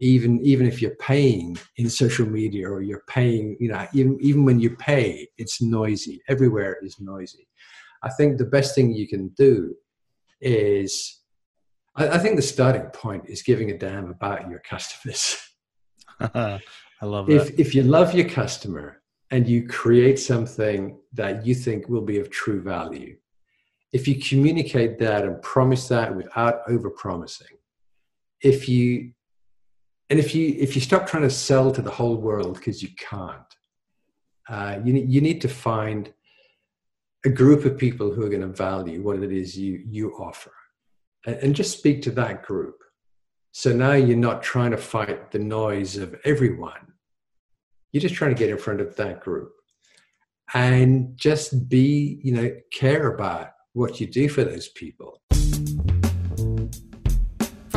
even even if you're paying in social media or you're paying you know even, even when you pay it's noisy. Everywhere is noisy. I think the best thing you can do is i, I think the starting point is giving a damn about your customers. I love that. if if you love your customer and you create something that you think will be of true value if you communicate that and promise that without over promising if you and if you if you stop trying to sell to the whole world because you can't uh, you, you need to find a group of people who are going to value what it is you you offer. And, and just speak to that group. So now you're not trying to fight the noise of everyone. You're just trying to get in front of that group. And just be you know care about what you do for those people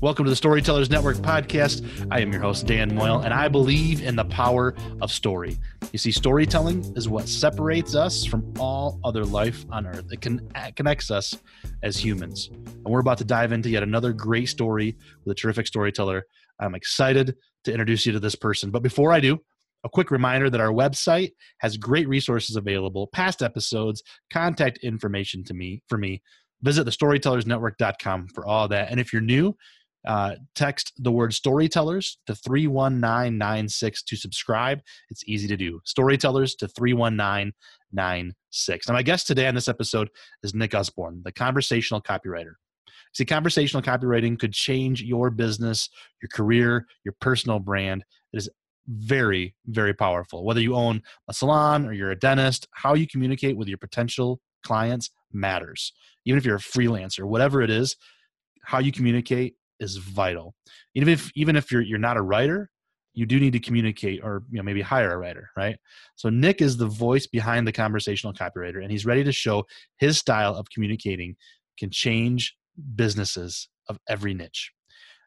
Welcome to the Storytellers Network podcast. I am your host, Dan Moyle, and I believe in the power of story. You see, storytelling is what separates us from all other life on earth. It, can, it connects us as humans. And we're about to dive into yet another great story with a terrific storyteller. I'm excited to introduce you to this person. But before I do, a quick reminder that our website has great resources available, past episodes, contact information to me for me. Visit the thestorytellersnetwork.com for all that. And if you're new, uh, text the word storytellers to 31996 to subscribe. It's easy to do. Storytellers to 31996. Now, my guest today on this episode is Nick Usborne, the conversational copywriter. See, conversational copywriting could change your business, your career, your personal brand. It is very, very powerful. Whether you own a salon or you're a dentist, how you communicate with your potential clients matters. Even if you're a freelancer, whatever it is, how you communicate is vital. Even if even if you're you're not a writer, you do need to communicate or you know maybe hire a writer, right? So Nick is the voice behind the conversational copywriter and he's ready to show his style of communicating can change businesses of every niche.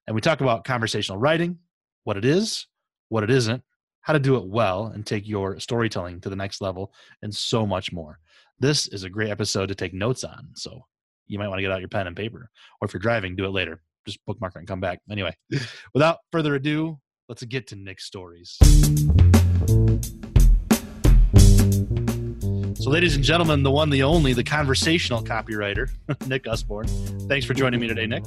And we talk about conversational writing, what it is, what it isn't, how to do it well and take your storytelling to the next level, and so much more. This is a great episode to take notes on. So you might want to get out your pen and paper. Or if you're driving, do it later just bookmark it and come back. Anyway, without further ado, let's get to Nick's stories. So, ladies and gentlemen, the one, the only, the conversational copywriter, Nick Usborne. Thanks for joining me today, Nick.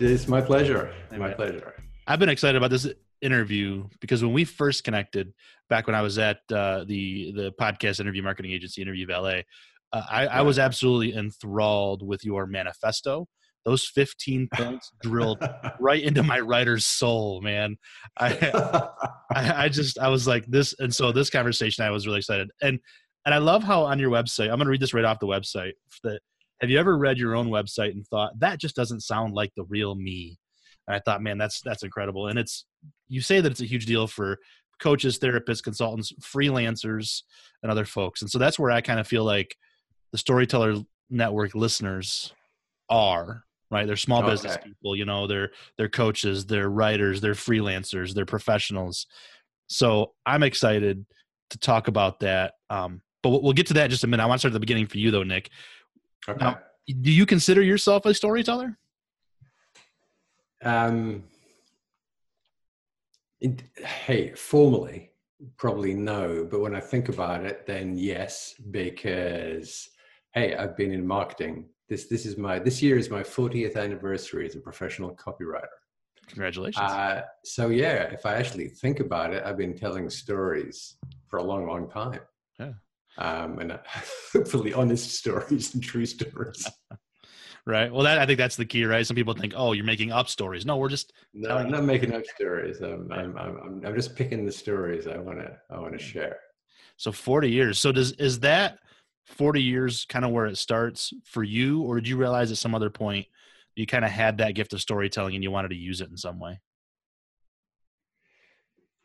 It's my pleasure. My pleasure. I've been excited about this interview because when we first connected, back when I was at uh, the the podcast interview marketing agency, Interview Valet, uh, I, I was absolutely enthralled with your manifesto those 15 points drilled right into my writer's soul man. I, I, I just i was like this and so this conversation i was really excited. And and i love how on your website i'm going to read this right off the website that have you ever read your own website and thought that just doesn't sound like the real me? And i thought man that's that's incredible. And it's you say that it's a huge deal for coaches therapists consultants freelancers and other folks. And so that's where i kind of feel like the storyteller network listeners are right? They're small okay. business people you know they're they're coaches they're writers they're freelancers they're professionals. So i'm excited to talk about that um, but we'll get to that in just a minute. I want to start at the beginning for you though nick. Okay. now do you consider yourself a storyteller? Um it, hey formally probably no but when i think about it then yes because hey i've been in marketing this this is my this year is my 40th anniversary as a professional copywriter. Congratulations. Uh, so yeah if i actually think about it i've been telling stories for a long long time. Yeah. Um, and uh, hopefully honest stories and true stories. Right. Well that i think that's the key right? Some people think oh you're making up stories. No we're just no i'm not making up stories. I'm, I'm, I'm, I'm just picking the stories i want to i want to share. So 40 years. So does is that 40 years kind of where it starts for you, or did you realize at some other point you kind of had that gift of storytelling and you wanted to use it in some way?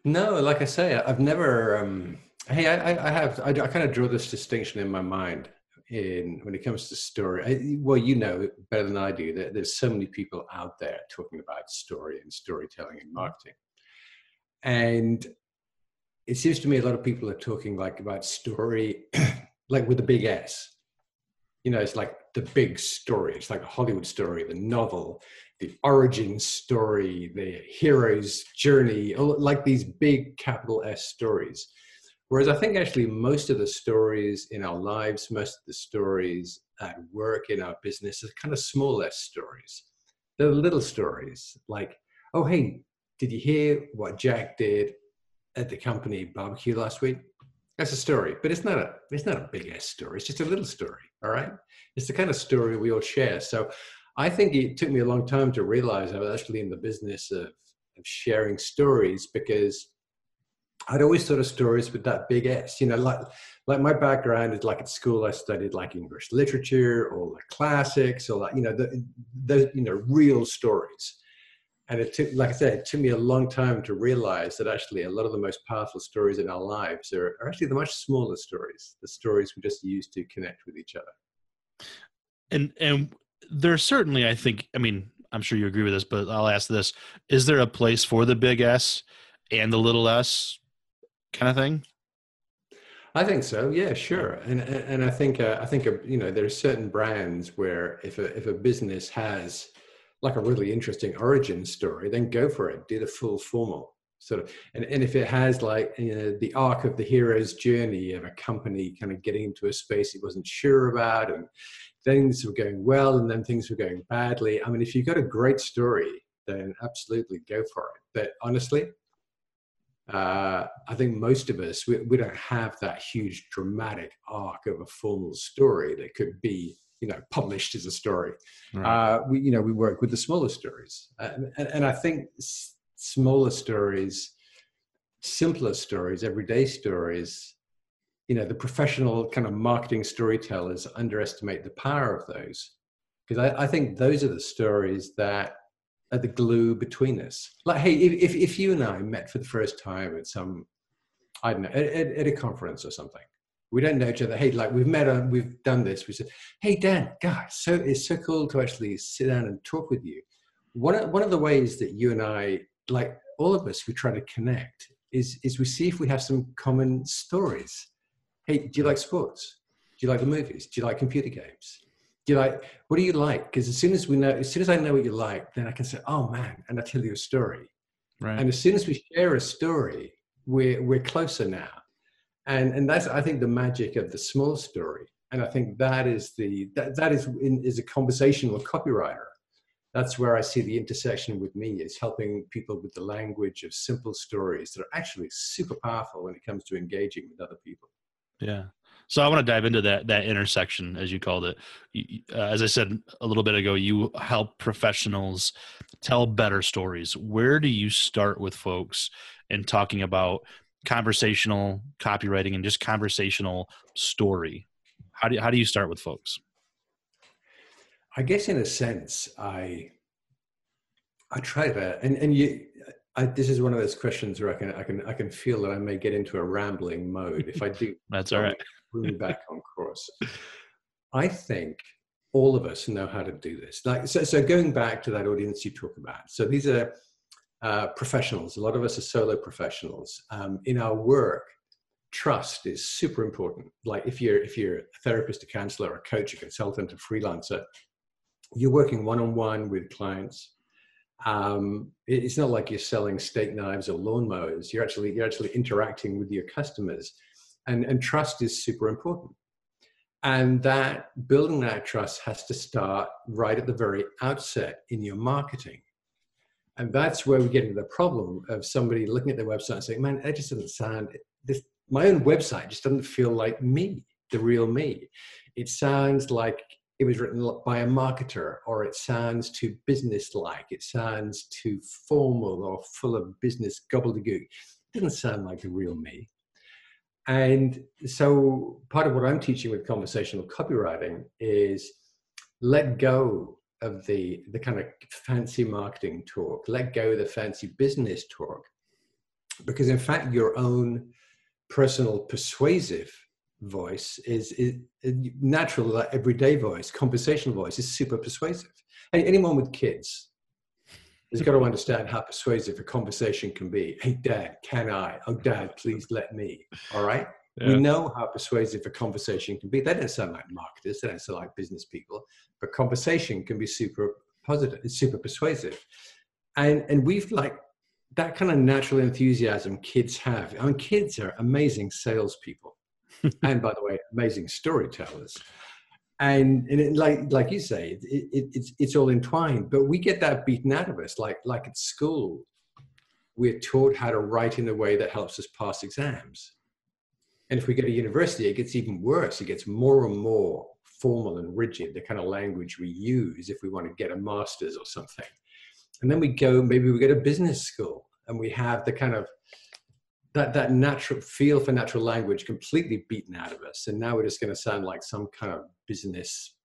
No, like I say, I've never. Um, hey, I, I have. I, I kind of draw this distinction in my mind in when it comes to story. I, well, you know better than I do that there's so many people out there talking about story and storytelling and marketing, and it seems to me a lot of people are talking like about story, like with a big S. You know, it's like the big story. It's like a Hollywood story, the novel, the origin story, the hero's journey, like these big capital S stories. Whereas I think actually most of the stories in our lives, most of the stories at work in our business are kind of small S stories. They're little stories like, oh, hey, did you hear what Jack did at the company barbecue last week? That's a story, but it's not a it's not a big S story. It's just a little story. All right, it's the kind of story we all share. So, I think it took me a long time to realize I was actually in the business of, of sharing stories because I'd always thought of stories with that big S. You know, like like my background is like at school, I studied like English literature or the classics or like you know the the you know real stories. And it took, like I said, it took me a long time to realize that actually a lot of the most powerful stories in our lives are, are actually the much smaller stories, the stories we just use to connect with each other. And and there's certainly, I think, I mean, I'm sure you agree with this, but I'll ask this: Is there a place for the big S and the little S kind of thing? I think so. Yeah, sure. And and I think uh, I think uh, you know there are certain brands where if a if a business has like a really interesting origin story, then go for it. Do the full formal sort of. And and if it has like you know the arc of the hero's journey of a company kind of getting into a space it wasn't sure about, and things were going well, and then things were going badly. I mean, if you've got a great story, then absolutely go for it. But honestly, uh, I think most of us we, we, don't have that huge dramatic arc of a formal story that could be you know published as a story. Right. Uh, we you know we work with the smaller stories, and, and, and I think s- smaller stories, simpler stories, everyday stories. You know, the professional kind of marketing storytellers underestimate the power of those because I, I think those are the stories that are the glue between us. Like, hey, if, if you and I met for the first time at some, I don't know, at, at, a conference or something, we don't know each other. Hey, like we've met and we've done this. We said, hey, Dan, guys, so it's so cool to actually sit down and talk with you. One of, one of the ways that you and I, like all of us, we try to connect is, is we see if we have some common stories. Hey, do you like sports? Do you like the movies? Do you like computer games? do you like what do you like because as soon as we know as soon as i know what you like then i can say oh man and i tell you a story right and as soon as we share a story we're we're closer now and and that's i think the magic of the small story and i think that is the that, that is in, is a conversational copywriter that's where i see the intersection with me is helping people with the language of simple stories that are actually super powerful when it comes to engaging with other people yeah so I want to dive into that that intersection, as you called it. Uh, as I said a little bit ago, you help professionals tell better stories. Where do you start with folks in talking about conversational copywriting and just conversational story? How do you, how do you start with folks? I guess in a sense, I I try that, and and you I, this is one of those questions where I can I can I can feel that I may get into a rambling mode if I do. That's all right. Bring back on course. I think all of us know how to do this. Like so, so going back to that audience you talk about. So these are uh, professionals. A lot of us are solo professionals. Um, in our work, trust is super important. Like if you're if you're a therapist, a counselor, a coach, a consultant, a freelancer, you're working one on one with clients um, it's not like you're selling steak knives or lawnmowers. You're actually you're actually interacting with your customers, and and trust is super important. And that building that trust has to start right at the very outset in your marketing. And that's where we get into the problem of somebody looking at their website and saying, "Man, that just doesn't sound this. My own website just doesn't feel like me, the real me. It sounds like it was written by a marketer or it sounds too business like it sounds too formal or full of business gobbledygook it doesn't sound like the real me And so part of what I'm teaching with conversational copywriting is let go of the the kind of fancy marketing talk, let go the fancy business talk, because in fact your own personal persuasive voice is, is, natural, like everyday voice, conversational voice is super persuasive. Anyone with kids has got to understand how persuasive a conversation can be. Hey, dad, can I? Oh, dad, please let me. All right. Yeah. We know how persuasive a conversation can be. They don't sound like marketers, they don't sound like business people, but conversation can be super positive, it's super persuasive. And and we've like that kind of natural enthusiasm kids have. I mean, kids are amazing salespeople. and by the way, amazing storytellers. And, and it, like like you say, it, it, it's it's all entwined. But we get that beaten out of us. Like like at school, we're taught how to write in a way that helps us pass exams. And if we go to university, it gets even worse. It gets more and more formal and rigid, the kind of language we use if we want to get a master's or something. And then we go, maybe we go to business school and we have the kind of that, that natural feel for natural language completely beaten out of us. And now we're just going to sound like some kind of business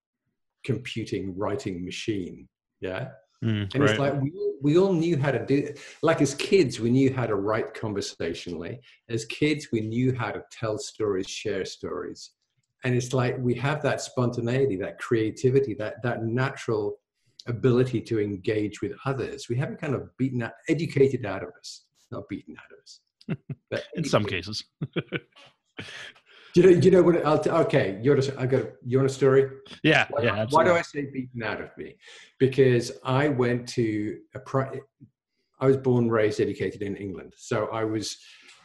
computing writing machine. Yeah. Mm, and right. it's like we, we all knew how to do it. Like as kids, we knew how to write conversationally. As kids, we knew how to tell stories, share stories. And it's like we have that spontaneity, that creativity, that, that natural ability to engage with others. We have it kind of beaten out, educated out of us, not beaten out of us. But in some cases. Do you know, you know what? I'll t- okay, you want I got. a, You want a story? Yeah, why, yeah. Why do I say beaten out of me? Because I went to a. Pri- I was born, raised, educated in England, so I was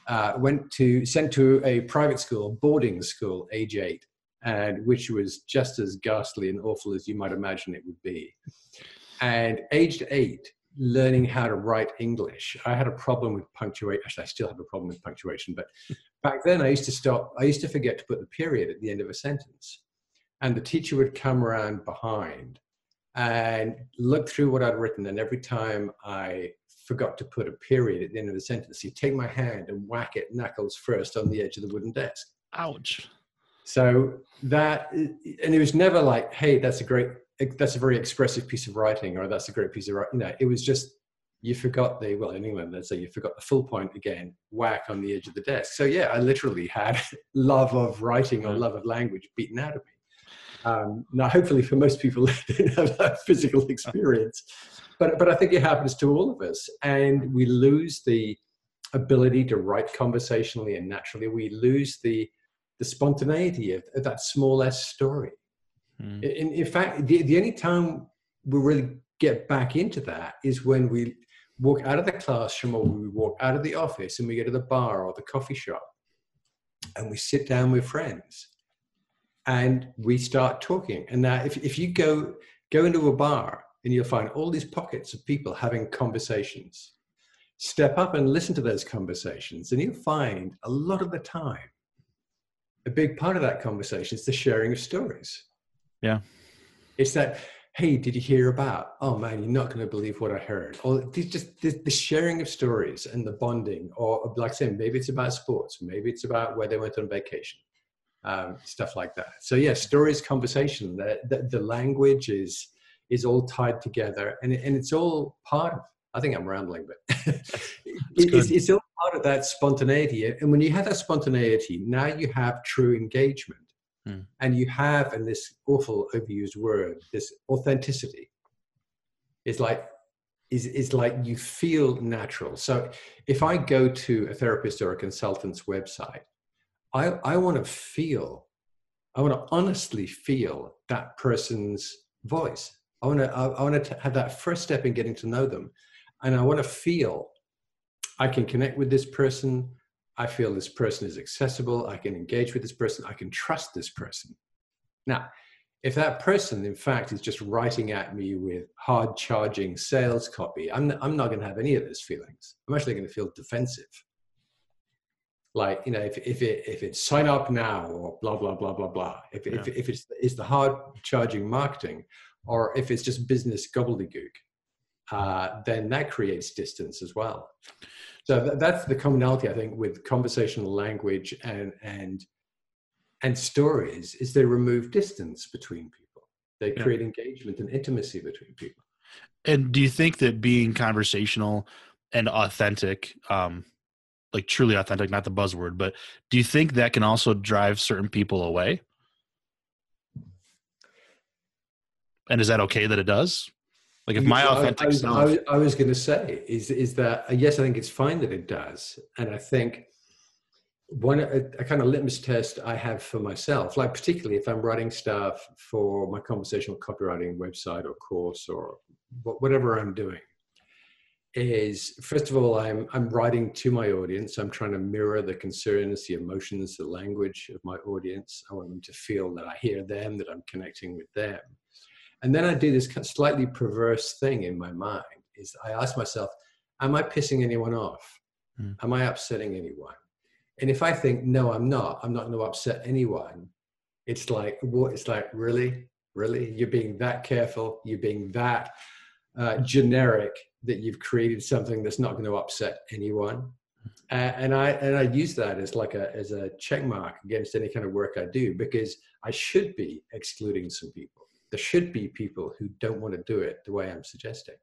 uh, went to sent to a private school, boarding school, age eight, and which was just as ghastly and awful as you might imagine it would be. And aged eight, learning how to write English. I had a problem with punctuation. Actually, I still have a problem with punctuation, but back then I used to stop, I used to forget to put the period at the end of a sentence. And the teacher would come around behind and look through what I'd written. And every time I forgot to put a period at the end of the sentence, he'd take my hand and whack it knuckles first on the edge of the wooden desk. Ouch. So that, and it was never like, hey, that's a great that's a very expressive piece of writing or that's a great piece of writing. You know, it was just you forgot the well in England let's say you forgot the full point again whack on the edge of the desk. So yeah, I literally had love of writing or love of language beaten out of me. Um, now, hopefully, for most people, they didn't have that physical experience, but but I think it happens to all of us, and we lose the ability to write conversationally and naturally. We lose the the spontaneity of, of that small s story Mm. In, in fact, the, the only time we really get back into that is when we walk out of the classroom or we walk out of the office and we go to the bar or the coffee shop and we sit down with friends and we start talking. And now, if, if you go go into a bar and you'll find all these pockets of people having conversations, step up and listen to those conversations, and you'll find a lot of the time a big part of that conversation is the sharing of stories. Yeah. It's that, hey, did you hear about? Oh man, you're not going to believe what I heard. Or just the, the, sharing of stories and the bonding, or like I said, maybe it's about sports, maybe it's about where they went on vacation, um, stuff like that. So yeah, stories, conversation. The, the, the language is is all tied together, and and it's all part of. I think I'm rambling, but it's, it's all part of that spontaneity. And when you have that spontaneity, now you have true engagement Mm. And you have, and this awful overused word, this authenticity. It's like is is like you feel natural. So if I go to a therapist or a consultant's website, I, I want to feel, I want to honestly feel that person's voice. I want to I want to have that first step in getting to know them, and I want to feel I can connect with this person. I feel this person is accessible. I can engage with this person. I can trust this person. Now, if that person, in fact, is just writing at me with hard charging sales copy, I'm, I'm not going to have any of those feelings. I'm actually going to feel defensive. Like, you know, if, if, it, if it's sign up now or blah, blah, blah, blah, blah, if, yeah. if, if it's, it's the hard charging marketing or if it's just business gobbledygook, uh, then that creates distance as well. So that's the commonality, I think, with conversational language and and and stories is they remove distance between people. They yeah. create engagement and intimacy between people. And do you think that being conversational and authentic, um, like truly authentic, not the buzzword, but do you think that can also drive certain people away? And is that okay that it does? Like if my authentic I, I was, self, I was, I was going to say is is that uh, yes, I think it's fine that it does, and I think one a, a, kind of litmus test I have for myself, like particularly if I'm writing stuff for my conversational copywriting website or course or whatever I'm doing, is first of all I'm I'm writing to my audience. I'm trying to mirror the concerns, the emotions, the language of my audience. I want them to feel that I hear them, that I'm connecting with them. And then I do this slightly perverse thing in my mind is I ask myself, am I pissing anyone off? Mm. Am I upsetting anyone? And if I think, no, I'm not, I'm not going to upset anyone, it's like, what? It's like, really? Really? You're being that careful? You're being that uh, generic that you've created something that's not going to upset anyone? Uh, and I and I use that as like a as a check mark against any kind of work I do because I should be excluding some people there should be people who don't want to do it the way I'm suggesting.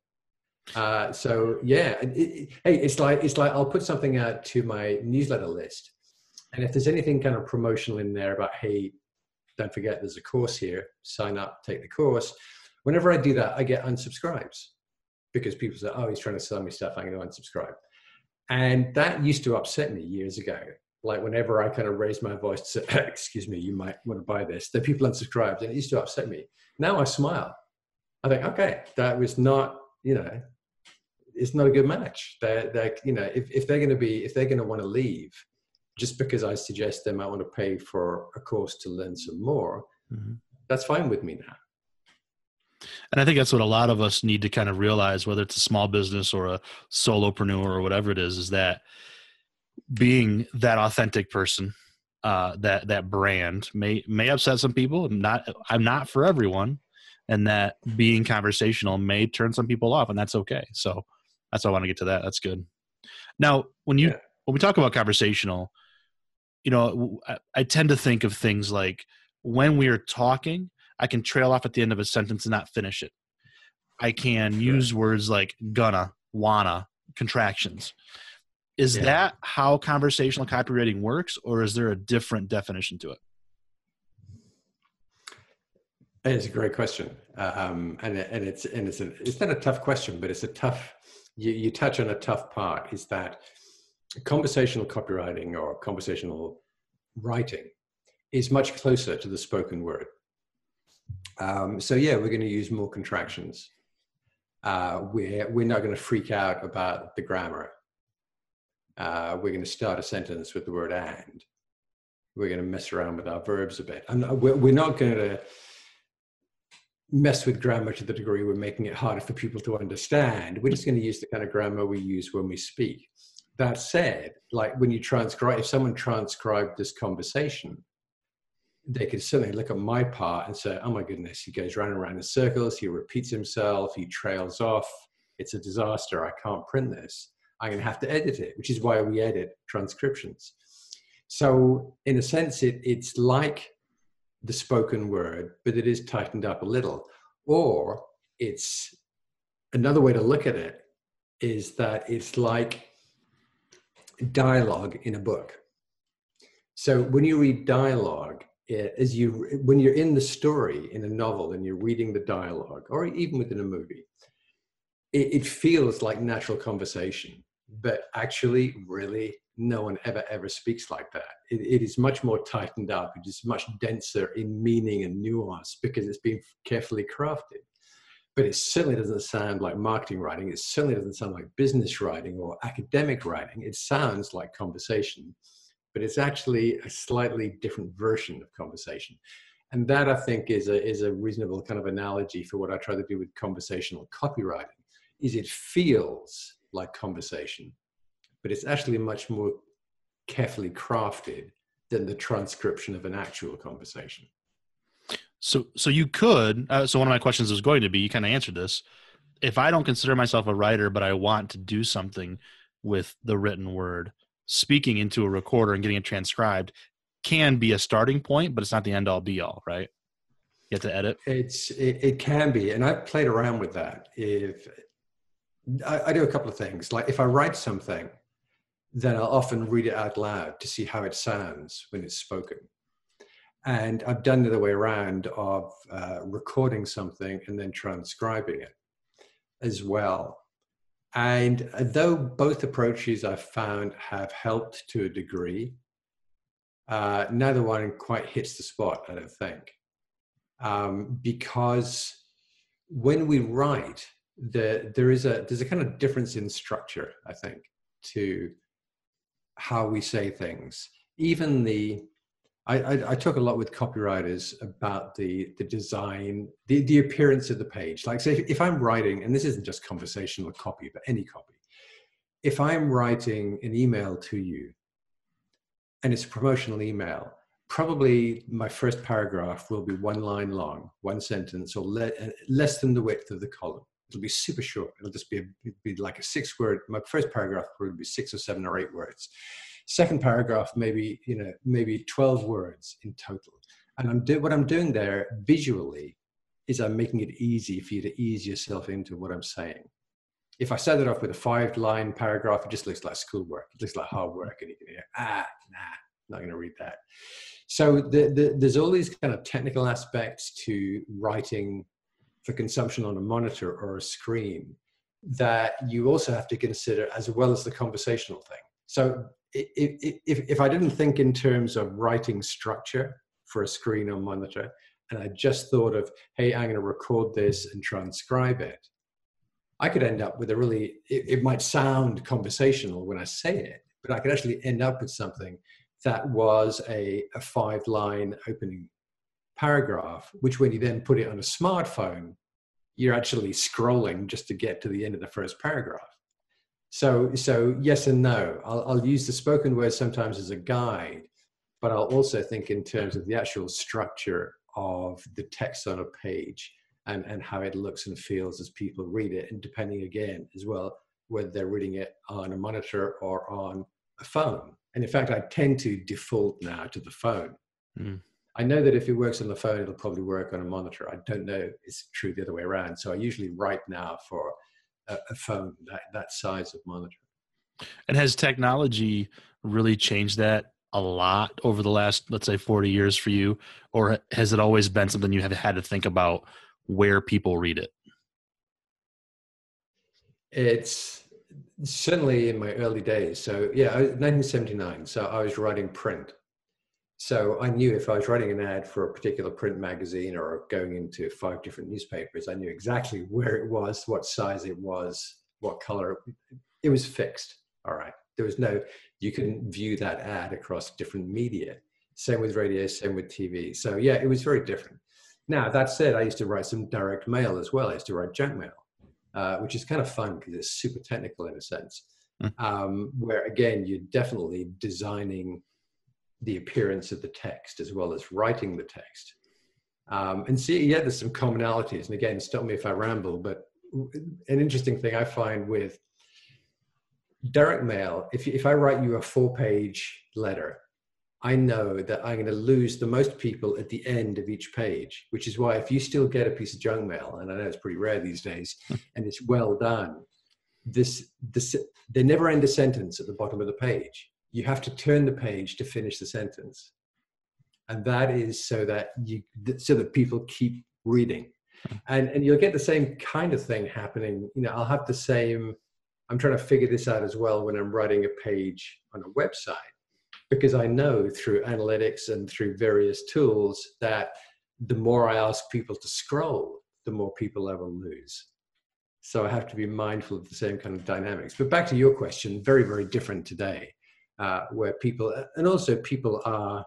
Uh, so yeah, it, it, hey, it's like it's like I'll put something out to my newsletter list, and if there's anything kind of promotional in there about hey, don't forget there's a course here, sign up, take the course. Whenever I do that, I get unsubscribes because people say, oh, he's trying to sell me stuff, I'm going to unsubscribe, and that used to upset me years ago like whenever I kind of raise my voice to say, excuse me, you might want to buy this, the people unsubscribed and it used to upset me. Now I smile. I think, okay, that was not, you know, it's not a good match. They're, they're you know, if, if they're going to be, if they're going to want to leave, just because I suggest they might want to pay for a course to learn some more, mm-hmm. that's fine with me now. And I think that's what a lot of us need to kind of realize, whether it's a small business or a solopreneur or whatever it is, is that being that authentic person uh, that that brand may may upset some people. I'm not I'm not for everyone, and that being conversational may turn some people off, and that's okay. So that's why I want to get to that. That's good. Now, when you yeah. when we talk about conversational, you know, I, I tend to think of things like when we are talking, I can trail off at the end of a sentence and not finish it. I can use words like gonna, wanna, contractions. Is yeah. that how conversational copywriting works, or is there a different definition to it? It's a great question, um, and and it's and it's a, it's not a tough question, but it's a tough. You, you touch on a tough part. Is that conversational copywriting or conversational writing is much closer to the spoken word. Um, so yeah, we're going to use more contractions. Uh, we're we're not going to freak out about the grammar uh, we're going to start a sentence with the word and. We're going to mess around with our verbs a bit. And we're not going to mess with grammar to the degree we're making it harder for people to understand. We're just going to use the kind of grammar we use when we speak. That said, like when you transcribe, if someone transcribed this conversation, they could certainly look at my part and say, oh my goodness, he goes round and round in circles, he repeats himself, he trails off, it's a disaster, I can't print this. I'm going to have to edit it, which is why we edit transcriptions. So, in a sense, it, it's like the spoken word, but it is tightened up a little. Or it's another way to look at it is that it's like dialogue in a book. So when you read dialogue, it, as you when you're in the story in a novel and you're reading the dialogue, or even within a movie, it, it feels like natural conversation but actually really no one ever ever speaks like that. It, it is much more tightened up. It is much denser in meaning and nuance because it's been carefully crafted. But it certainly doesn't sound like marketing writing. It certainly doesn't sound like business writing or academic writing. It sounds like conversation but it's actually a slightly different version of conversation. And that i think is a, is a reasonable kind of analogy for what i try to do with conversational copywriting is it feels like conversation, but it's actually much more carefully crafted than the transcription of an actual conversation. So, so you could. Uh, so, one of my questions was going to be: you kind of answered this. If I don't consider myself a writer, but I want to do something with the written word speaking into a recorder and getting it transcribed can be a starting point but it's not the end all be all right you have to edit it's it, it can be and i've played around with that if I, I do a couple of things like if i write something then i'll often read it out loud to see how it sounds when it's spoken and I've done the other way around of uh, recording something and then transcribing it as well. And though both approaches I've found have helped to a degree, uh, neither one quite hits the spot, I don't think. Um, because when we write, the, there is a there's a kind of difference in structure, I think, to how we say things. Even the I, I, I, talk a lot with copywriters about the the design, the, the appearance of the page. Like, say, if, if I'm writing, and this isn't just conversational copy, but any copy. If I'm writing an email to you, and it's a promotional email, probably my first paragraph will be one line long, one sentence, or le- uh, less than the width of the column. It'll be super short. It'll just be, a, be like a six word. My first paragraph will be six or seven or eight words. Second paragraph maybe you know maybe 12 words in total. And i'm do, what i'm doing there visually is i'm making it easy for you to ease yourself into what i'm saying. If i it off with a five line paragraph it just looks like schoolwork. It looks like hard work. And you can hear ah nah not going to read that. So the, the, there's all these kind of technical aspects to writing for consumption on a monitor or a screen that you also have to consider as well as the conversational thing. So if, if, if I didn't think in terms of writing structure for a screen or monitor, and I just thought of, hey, I'm going to record this and transcribe it, I could end up with a really, it, it might sound conversational when I say it, but I could actually end up with something that was a, a five line opening paragraph, which when you then put it on a smartphone, you're actually scrolling just to get to the end of the first paragraph. So, so yes and no. I'll, I'll use the spoken word sometimes as a guide, but I'll also think in terms of the actual structure of the text on a page and, and how it looks and feels as people read it, and depending again as well whether they're reading it on a monitor or on a phone. And in fact, I tend to default now to the phone. Mm. I know that if it works on the phone, it'll probably work on a monitor. I don't know it's true the other way around. So I usually write now for a, a phone that, that size of monitor. And has technology really changed that a lot over the last, let's say, 40 years for you? Or has it always been something you have had to think about where people read it? It's certainly in my early days. So, yeah, 1979. So I was writing print. So I knew if I was writing an ad for a particular print magazine or going into five different newspapers, I knew exactly where it was, what size it was, what color. It was fixed. All right. There was no, you can view that ad across different media. Same with radio, same with TV. So yeah, it was very different. Now, that said, I used to write some direct mail as well. I used to write junk mail, uh, which is kind of fun because it's super technical in a sense. Mm. Um, where again, you're definitely designing the appearance of the text as well as writing the text. Um, and see, yeah, there's some commonalities. And again, stop me if I ramble, but an interesting thing I find with direct mail, if, if I write you a four page letter, I know that I'm going to lose the most people at the end of each page, which is why if you still get a piece of junk mail, and I know it's pretty rare these days, and it's well done, this, this, they never end a sentence at the bottom of the page you have to turn the page to finish the sentence. And that is so that you so that people keep reading. And and you'll get the same kind of thing happening. You know i'll have the same i'm trying to figure this out as well when i'm writing a page on a website because i know through analytics and through various tools that the more i ask people to scroll the more people i will lose. So i have to be mindful of the same kind of dynamics. But back to your question very very different today uh, where people and also people are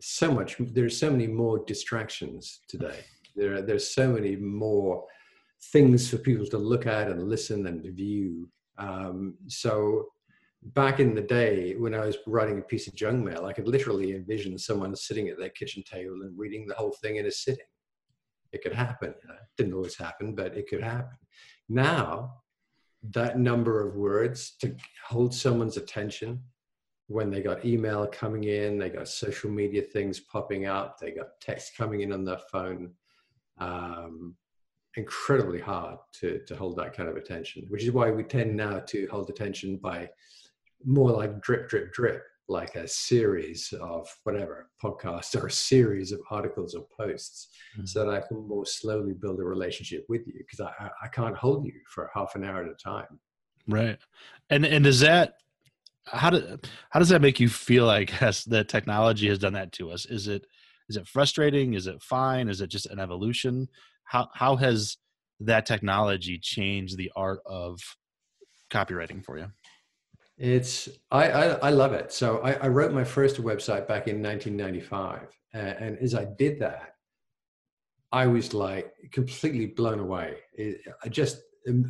so much there's so many more distractions today. There are, there's so many more things for people to look at and listen and view. Um, so back in the day when i was writing a piece of junk mail i could literally envision someone sitting at their kitchen table and reading the whole thing in a sitting. It could happen. It didn't always happen but it could happen. Now that number of words to hold someone's attention when they got email coming in, they got social media things popping up, they got text coming in on their phone. Um, incredibly hard to, to hold that kind of attention, which is why we tend now to hold attention by more like drip, drip, drip, like a series of whatever podcasts or a series of articles or posts mm-hmm. so that I can more slowly build a relationship with you because I, I can't hold you for half an hour at a time. Right. And, and does that, how do, how does that make you feel like as the technology has done that to us? Is it, is it frustrating? Is it fine? Is it just an evolution? How, how has that technology changed the art of copywriting for you? It's I, I, I love it. So I, I, wrote my first website back in 1995, and, and as I did that, I was like completely blown away. It, I just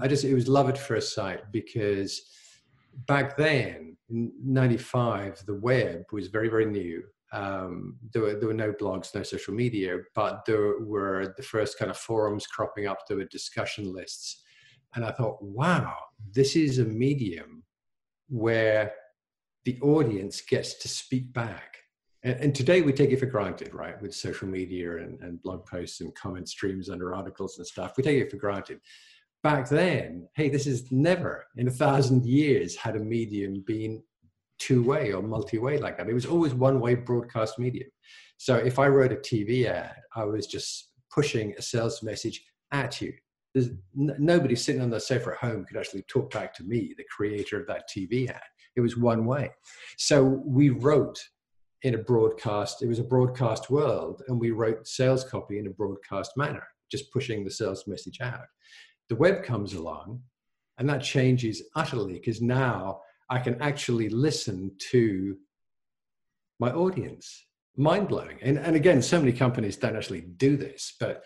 I just it was love at first sight because back then in 95 the web was very very new um, there, were, there were no blogs no social media but there were the first kind of forums cropping up there were discussion lists and i thought wow this is a medium where the audience gets to speak back. And, and, today we take it for granted, right? With social media and, and blog posts and comment streams under articles and stuff, we take it for granted. Back then, hey, this is never in a thousand years had a medium been two way or multi way like that. It was always one way broadcast medium. So if I wrote a TV ad, I was just pushing a sales message at you there's n- nobody sitting on the sofa at home could actually talk back to me, the creator of that TV ad. It was one way. So we wrote in a broadcast, it was a broadcast world, and we wrote sales copy in a broadcast manner, just pushing the sales message out. The web comes along, and that changes utterly because now I can actually listen to my audience. Mind blowing. And, and again, so many companies don't actually do this, but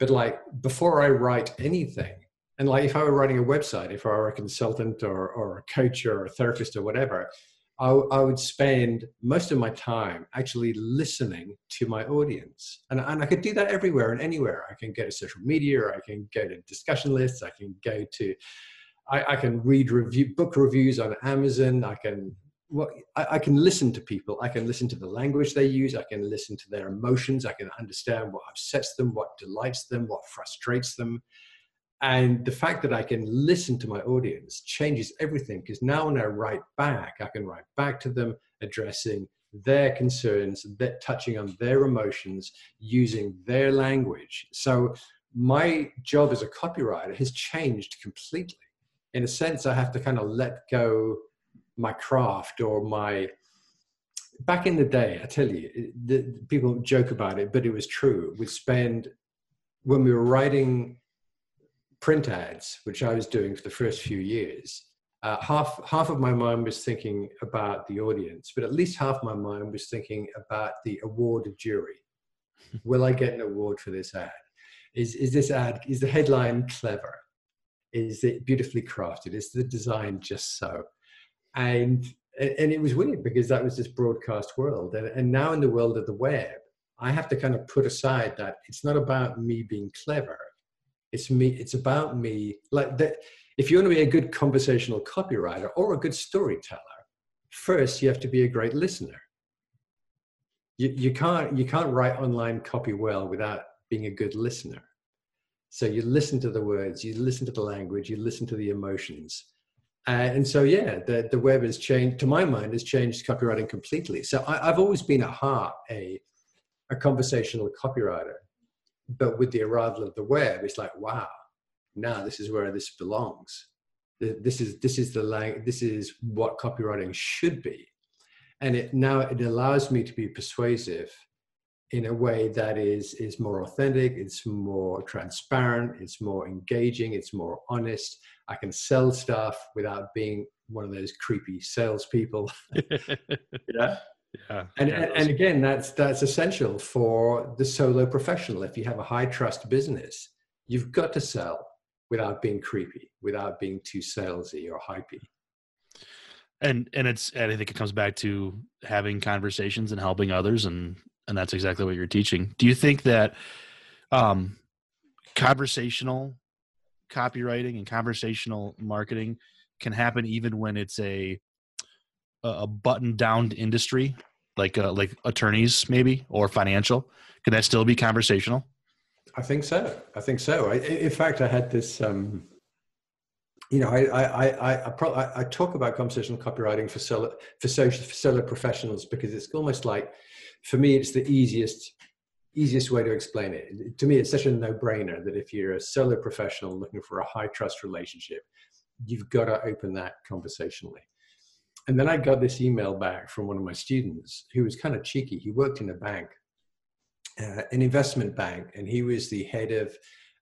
but like before I write anything, and like if I were writing a website, if I were a consultant or, or a coach or a therapist or whatever, I, I would spend most of my time actually listening to my audience. And, and I could do that everywhere and anywhere. I can go to social media, or I can go to discussion lists, I can go to I, I, can read review book reviews on Amazon. I can well, I, I, can listen to people. I can listen to the language they use. I can listen to their emotions. I can understand what upsets them, what delights them, what frustrates them. And the fact that I can listen to my audience changes everything because now when I write back, I can write back to them addressing their concerns, that touching on their emotions, using their language. So my job as a copywriter has changed completely. In a sense, I have to kind of let go my craft or my back in the day i tell you the, people joke about it but it was true. We'd spend when we were writing print ads which i was doing for the first few years uh, half half of my mind was thinking about the audience but at least half my mind was thinking about the award of jury. Will i get an award for this ad? Is is this ad is the headline clever? Is it beautifully crafted? Is the design just so and and it was weird because that was this broadcast world. And, and now in the world of the web i have to kind of put aside that it's not about me being clever. It's me it's about me like that if you want to be a good conversational copywriter or a good storyteller first you have to be a great listener. You, you can't you can't write online copy well without being a good listener. So you listen to the words you listen to the language you listen to the emotions Uh, and so, yeah, the, the web has changed, to my mind, has changed copywriting completely. So I, have always been at heart a, a conversational copywriter. But with the arrival of the web, it's like, wow, now this is where this belongs. This is, this is the this is what copywriting should be. And it now it allows me to be persuasive in a way that is is more authentic it's more transparent it's more engaging it's more honest. I can sell stuff without being one of those creepy salespeople. Yeah. Yeah and, yeah, and, and again that's that's essential for the solo professional. If you have a high trust business you've got to sell without being creepy without being too salesy or hypey. And and it's and i think it comes back to having conversations and helping others and and that's exactly what you're teaching. Do you think that um, conversational copywriting and conversational marketing can happen even when it's a a button down industry like uh, like attorneys maybe or financial? Can that still be conversational? I think so. I think so. I, in fact i had this um you know i i i I, pro- I, talk about conversational copywriting for solo for social for solo professionals because it's almost like for me it's the easiest easiest way to explain it to me it's such a no-brainer that if you're a solo professional looking for a high trust relationship you've got to open that conversationally and then I got this email back from one of my students who was kind of cheeky. He worked in a bank, uh, an investment bank, and he was the head of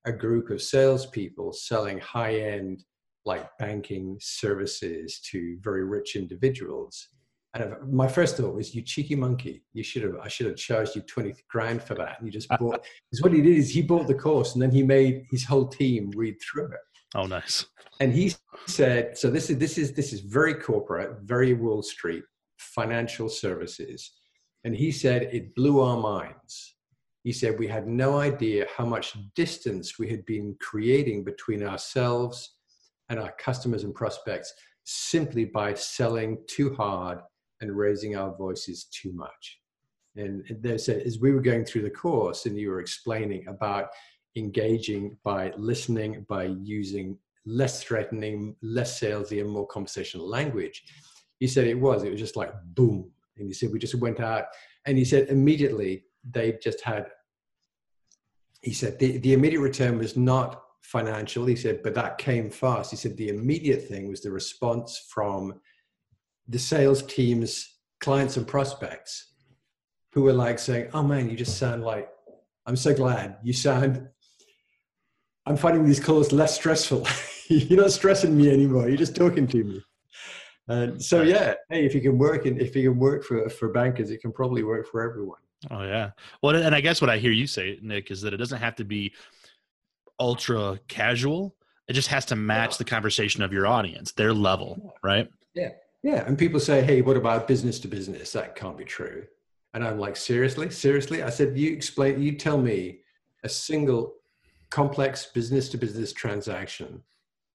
a group of salespeople selling high end, like banking services to very rich individuals. And my first thought was, "You cheeky monkey! You should have. I should have charged you twenty grand for that." And you just bought. Because what he did is he bought the course, and then he made his whole team read through it. Oh, nice. And he said, so this is this is this is very corporate, very Wall Street, financial services. And he said it blew our minds. He said we had no idea how much distance we had been creating between ourselves and our customers and prospects simply by selling too hard and raising our voices too much. And they said, as we were going through the course and you were explaining about engaging by listening, by using less threatening, less salesy, and more conversational language. He said it was. It was just like boom. And he said we just went out, and he said immediately they just had. He said the, the immediate return was not financial. He said, but that came fast. He said the immediate thing was the response from the sales team's clients and prospects who were like saying, Oh man, you just sound like, I'm so glad you sound I'm finding these calls less stressful. You're not stressing me anymore. You're just talking to me. And so yeah, hey, if you can work in, if you can work for for bankers, it can probably work for everyone. Oh yeah. Well, and I guess what I hear you say, Nick, is that it doesn't have to be ultra casual. It just has to match the conversation of your audience, their level, right? Yeah. Yeah. And people say, hey, what about business to business? That can't be true. And I'm like, seriously? Seriously? I said, you explain, you tell me a single complex business to business transaction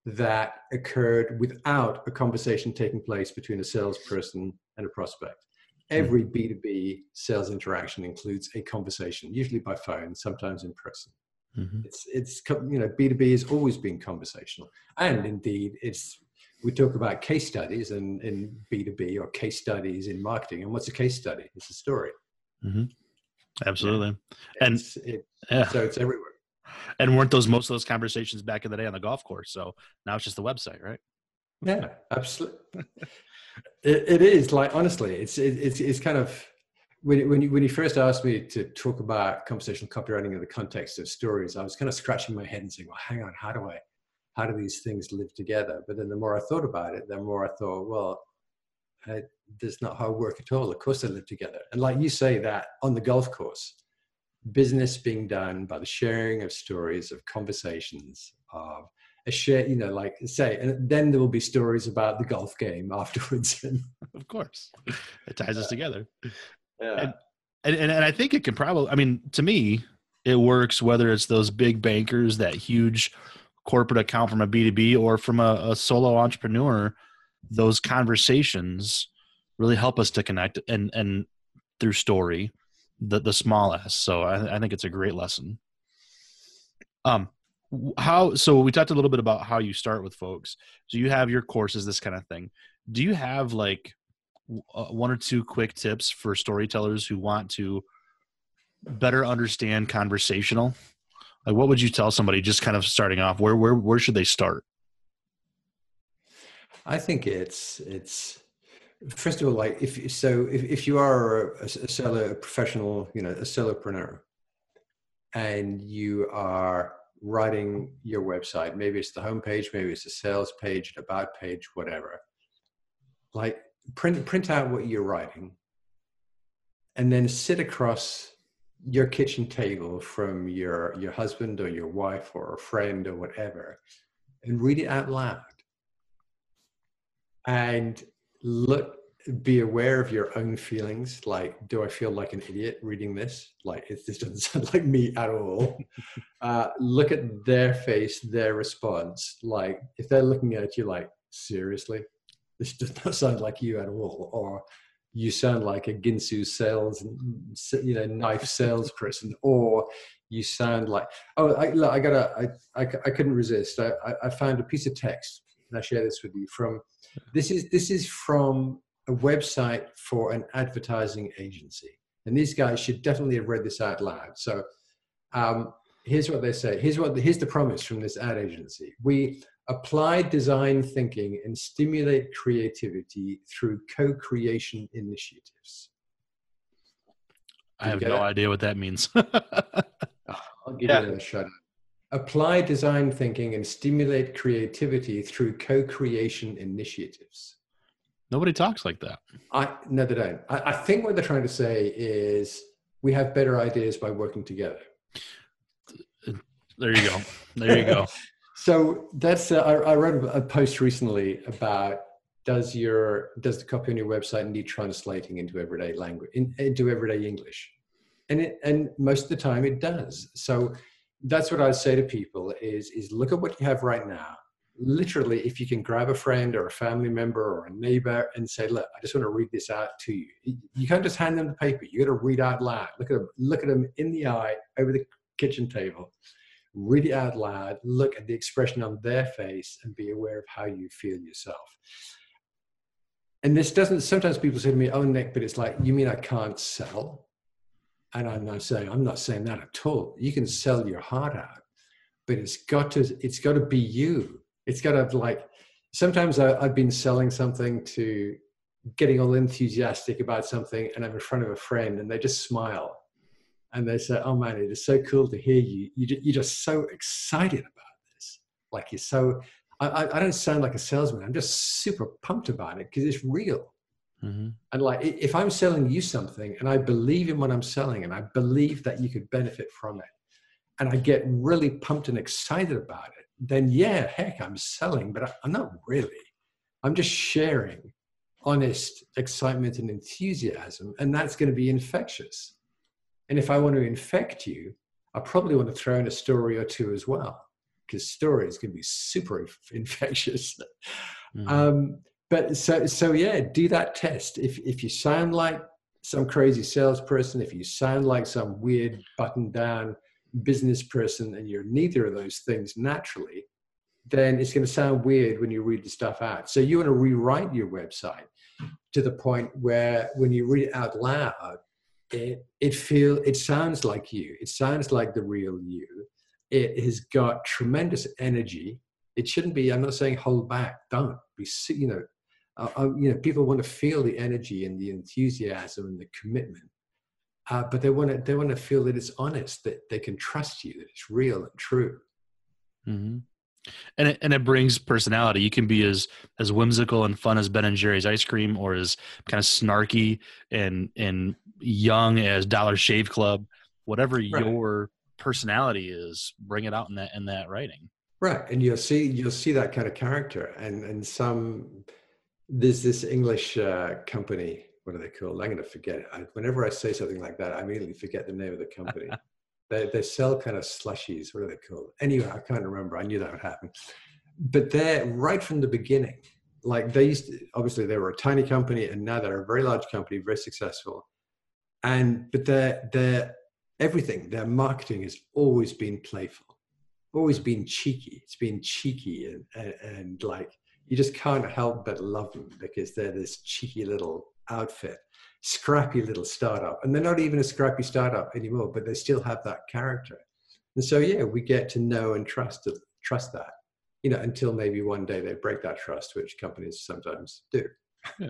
that occurred without a conversation taking place between a salesperson and a prospect. Every B2B mm-hmm. sales interaction includes a conversation, usually by phone, sometimes in person. Mm-hmm. It's, it's, you know, B2B has always been conversational. And indeed, it's, we talk about case studies and in B2B or case studies in marketing. And what's a case study? It's a story. Mm-hmm. Absolutely. Yeah. And it, yeah. so it's everywhere and weren't those most of those conversations back in the day on the golf course? So now it's just the website, right? Yeah, absolutely. it, it is like honestly, it's it, it's it's kind of when when you, when you first asked me to talk about conversational copywriting in the context of stories, I was kind of scratching my head and saying, "Well, hang on, how do I, how do these things live together?" But then the more I thought about it, the more I thought, well, I, that's not how I work at all. Of course, they live together. And like you say, that on the golf course, business being done by the sharing of stories, of conversations, of a share, you know, like say, and then there will be stories about the golf game afterwards. of course, it ties us together. Yeah. And, and, and I think it can probably, I mean, to me, it works whether it's those big bankers, that huge corporate account from a B2B or from a, a solo entrepreneur, those conversations really help us to connect and, and through story the the small s. So I, I think it's a great lesson. Um, how so we talked a little bit about how you start with folks. So you have your courses, this kind of thing. Do you have like uh, one or two quick tips for storytellers who want to better understand conversational? Like, what would you tell somebody just kind of starting off? Where where where should they start? I think it's it's first of all, like if so, if, if you are a, a seller, a professional, you know, a solopreneur, and you are writing your website, maybe it's the homepage, maybe it's a sales page, an about page, whatever. Like print print out what you're writing, and then sit across your kitchen table from your your husband or your wife or a friend or whatever, and read it out loud. And look be aware of your own feelings. Like, do I feel like an idiot reading this? Like, it, this doesn't sound like me at all. uh, look at their face, their response. Like, if they're looking at you like, seriously, this does not sound like you at all. Or you sound like a Ginsu sales, you know, knife salesperson. Or you sound like, oh, I, look, I gotta, I, I, I couldn't resist. I, I found a piece of text, and I share this with you from. This is this is from a website for an advertising agency. And these guys should definitely have read this out loud. So um, here's what they say. Here's what here's the promise from this ad agency. We apply design thinking and stimulate creativity through co-creation initiatives. I have no it? idea what that means. I'll give yeah. you a shot. Apply design thinking and stimulate creativity through co-creation initiatives. Nobody talks like that. I no, they don't. I, I think what they're trying to say is we have better ideas by working together. Uh, there you go. There you go. so that's uh, I, I wrote a post recently about does your does the copy on your website need translating into everyday language in, into everyday english and it and most of the time it does so that's what i say to people is is look at what you have right now literally, if you can grab a friend or a family member or a neighbor and say, "Look, I just want to read this out to you," you can't just hand them the paper. You got to read out loud. Look at them. Look at them in the eye over the kitchen table. Read it out loud. Look at the expression on their face and be aware of how you feel yourself. And this doesn't. Sometimes people say to me, "Oh, Nick," but it's like, "You mean I can't sell?" And I'm not saying I'm not saying that at all. You can sell your heart out, but it's got to it's got to be you it's got to like sometimes I, have been selling something to getting all enthusiastic about something and i'm in front of a friend and they just smile and they say oh man it is so cool to hear you, you you're just so excited about this like you're so I, I don't sound like a salesman i'm just super pumped about it because it's real mm-hmm. and like if i'm selling you something and i believe in what i'm selling and i believe that you could benefit from it and i get really pumped and excited about it then yeah, heck, I'm selling, but I'm not really. I'm just sharing honest excitement and enthusiasm, and that's going to be infectious. And if I want to infect you, I probably want to throw in a story or two as well, because stories can be super infectious. Mm-hmm. Um, but so so yeah, do that test. If if you sound like some crazy salesperson, if you sound like some weird button down business person and you're neither of those things naturally, then it's going to sound weird when you read the stuff out. So you want to rewrite your website to the point where when you read it out loud, it it it sounds like you. It sounds like the real you. It has got tremendous energy. It shouldn't be. I'm not saying hold back. Don't be. You know, uh, uh, you know, people want to feel the energy and the enthusiasm and the commitment uh, but they want to they want to feel that it's honest, that they can trust you, that it's real and true. Mm-hmm. And it, and it brings personality. You can be as as whimsical and fun as Ben and Jerry's ice cream, or as kind of snarky and and young as Dollar Shave Club. Whatever right. your personality is, bring it out in that in that writing. Right, and you'll see you'll see that kind of character, and and some there's this English uh, company what are they called? I'm going to forget it. I, whenever I say something like that, I immediately forget the name of the company. they, they sell kind of slushies. What are they called? Anyway, I can't remember. I knew that would happen. But they're right from the beginning. Like they used to, obviously they were a tiny company and now they're a very large company, very successful. And, but they're, they're, everything, their marketing has always been playful, always been cheeky. It's been cheeky and, and, and like, you just can't help but love them because they're this cheeky little outfit, scrappy little startup. And they're not even a scrappy startup anymore, but they still have that character. And so, yeah, we get to know and trust trust that, you know, until maybe one day they break that trust, which companies sometimes do. Yeah.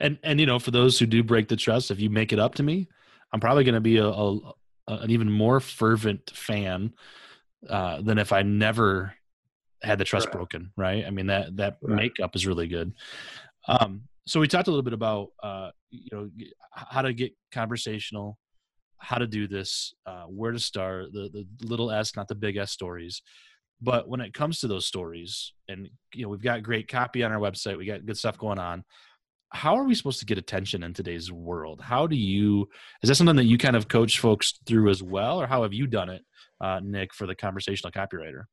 And and you know, for those who do break the trust, if you make it up to me, I'm probably going to be a, a, a, an even more fervent fan uh, than if I never had the trust right. broken. Right? I mean that that right. makeup is really good. Um, so we talked a little bit about uh, you know how to get conversational how to do this uh, where to start the, the little s not the big s stories but when it comes to those stories and you know we've got great copy on our website we got good stuff going on how are we supposed to get attention in today's world? How do you, is that something that you kind of coach folks through as well? Or how have you done it, uh, Nick, for the conversational copywriter?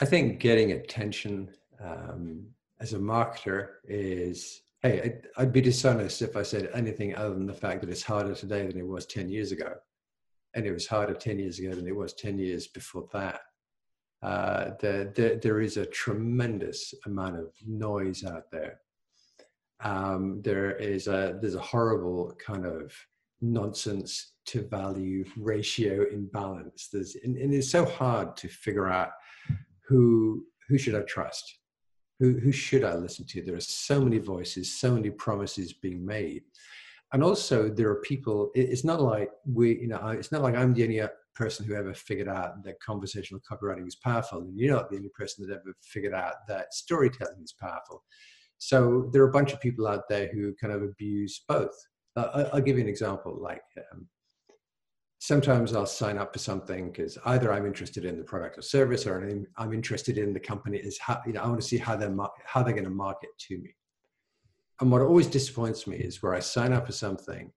I think getting attention um, as a marketer is, hey, I'd be dishonest if I said anything other than the fact that it's harder today than it was 10 years ago. And it was harder 10 years ago than it was 10 years before that. Uh, the, the, there is a tremendous amount of noise out there um, there is a there's a horrible kind of nonsense to value ratio imbalance. There's and, and it's so hard to figure out who who should I trust, who who should I listen to. There are so many voices, so many promises being made, and also there are people. It's not like we, you know, it's not like I'm the only person who ever figured out that conversational copywriting is powerful, and you're not the only person that ever figured out that storytelling is powerful so there are a bunch of people out there who kind of abuse both. Uh, I'll give you an example. Like um, sometimes I'll sign up for something because either I'm interested in the product or service, or I'm interested in the company. Is how you know I want to see how they're how they're going to market to me. And what always disappoints me is where I sign up for something,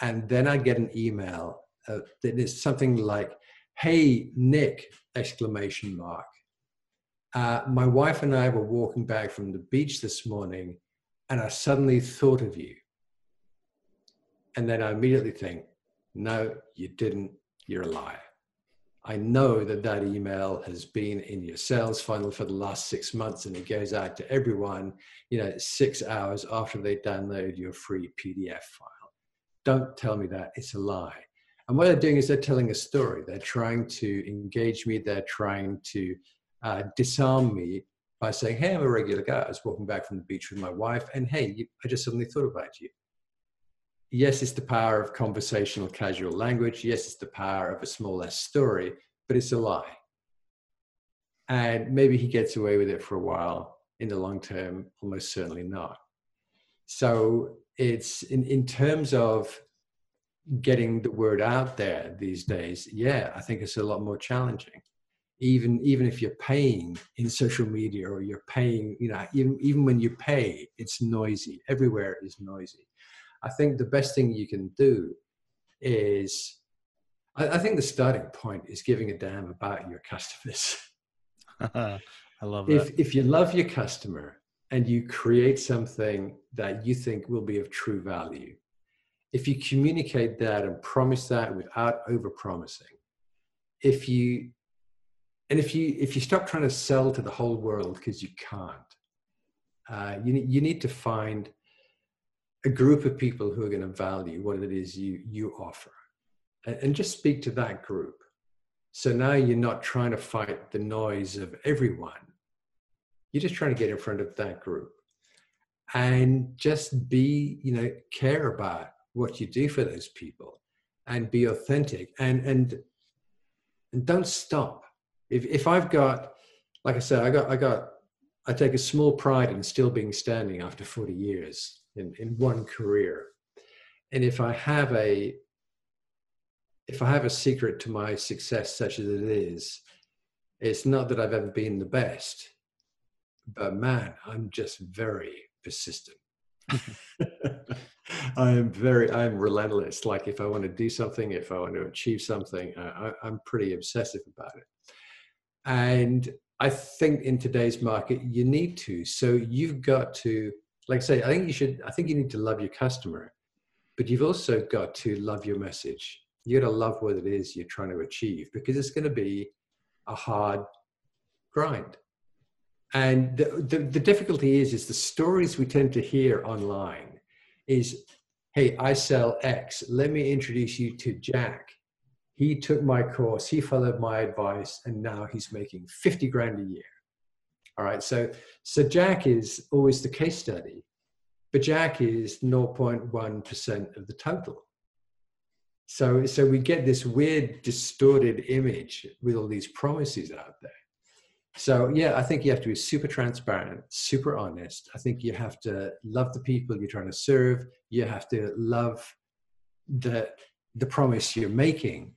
and then I get an email uh, that is something like, "Hey Nick!" exclamation mark uh, my wife and I were walking back from the beach this morning, and I suddenly thought of you. And then I immediately think, no, you didn't. You're a liar. I know that that email has been in your sales funnel for the last six months and it goes out to everyone, you know, six hours after they download your free PDF file. Don't tell me that. It's a lie. And what they're doing is they're telling a story. They're trying to engage me. They're trying to uh, disarm me by saying, Hey, I'm a regular guy. I was walking back from the beach with my wife, and hey, I just suddenly thought about you. Yes, it's the power of conversational casual language. Yes, it's the power of a small S story, but it's a lie. And maybe he gets away with it for a while. In the long term, almost certainly not. So it's in, in terms of getting the word out there these days, yeah, I think it's a lot more challenging even even if you're paying in social media or you're paying you know even, even when you pay it's noisy everywhere is noisy i think the best thing you can do is I, I think the starting point is giving a damn about your customers. I love that. if, if you love your customer and you create something that you think will be of true value if you communicate that and promise that without over promising if you and if you if you stop trying to sell to the whole world because you can't uh, you, you need to find a group of people who are going to value what it is you you offer. And, and just speak to that group. So now you're not trying to fight the noise of everyone. You're just trying to get in front of that group. And just be you know care about what you do for those people and be authentic. And and and don't stop. If if I've got, like I said, I got I got I take a small pride in still being standing after 40 years in, in one career. And if I have a if I have a secret to my success such as it is, it's not that I've ever been the best, but man, I'm just very persistent. I am very, I'm relentless. Like if I want to do something, if I want to achieve something, I, I'm pretty obsessive about it. And I think in today's market, you need to. So you've got to, like I say, I think you should, I think you need to love your customer, but you've also got to love your message. You got to love what it is you're trying to achieve because it's going to be a hard grind. And the, the, the difficulty is, is the stories we tend to hear online is, hey, I sell X. Let me introduce you to Jack he took my course, he followed my advice, and now he's making 50 grand a year. All right, so so Jack is always the case study, but Jack is 0.1% of the total. So so we get this weird distorted image with all these promises out there. So yeah, I think you have to be super transparent, super honest. I think you have to love the people you're trying to serve. You have to love the the promise you're making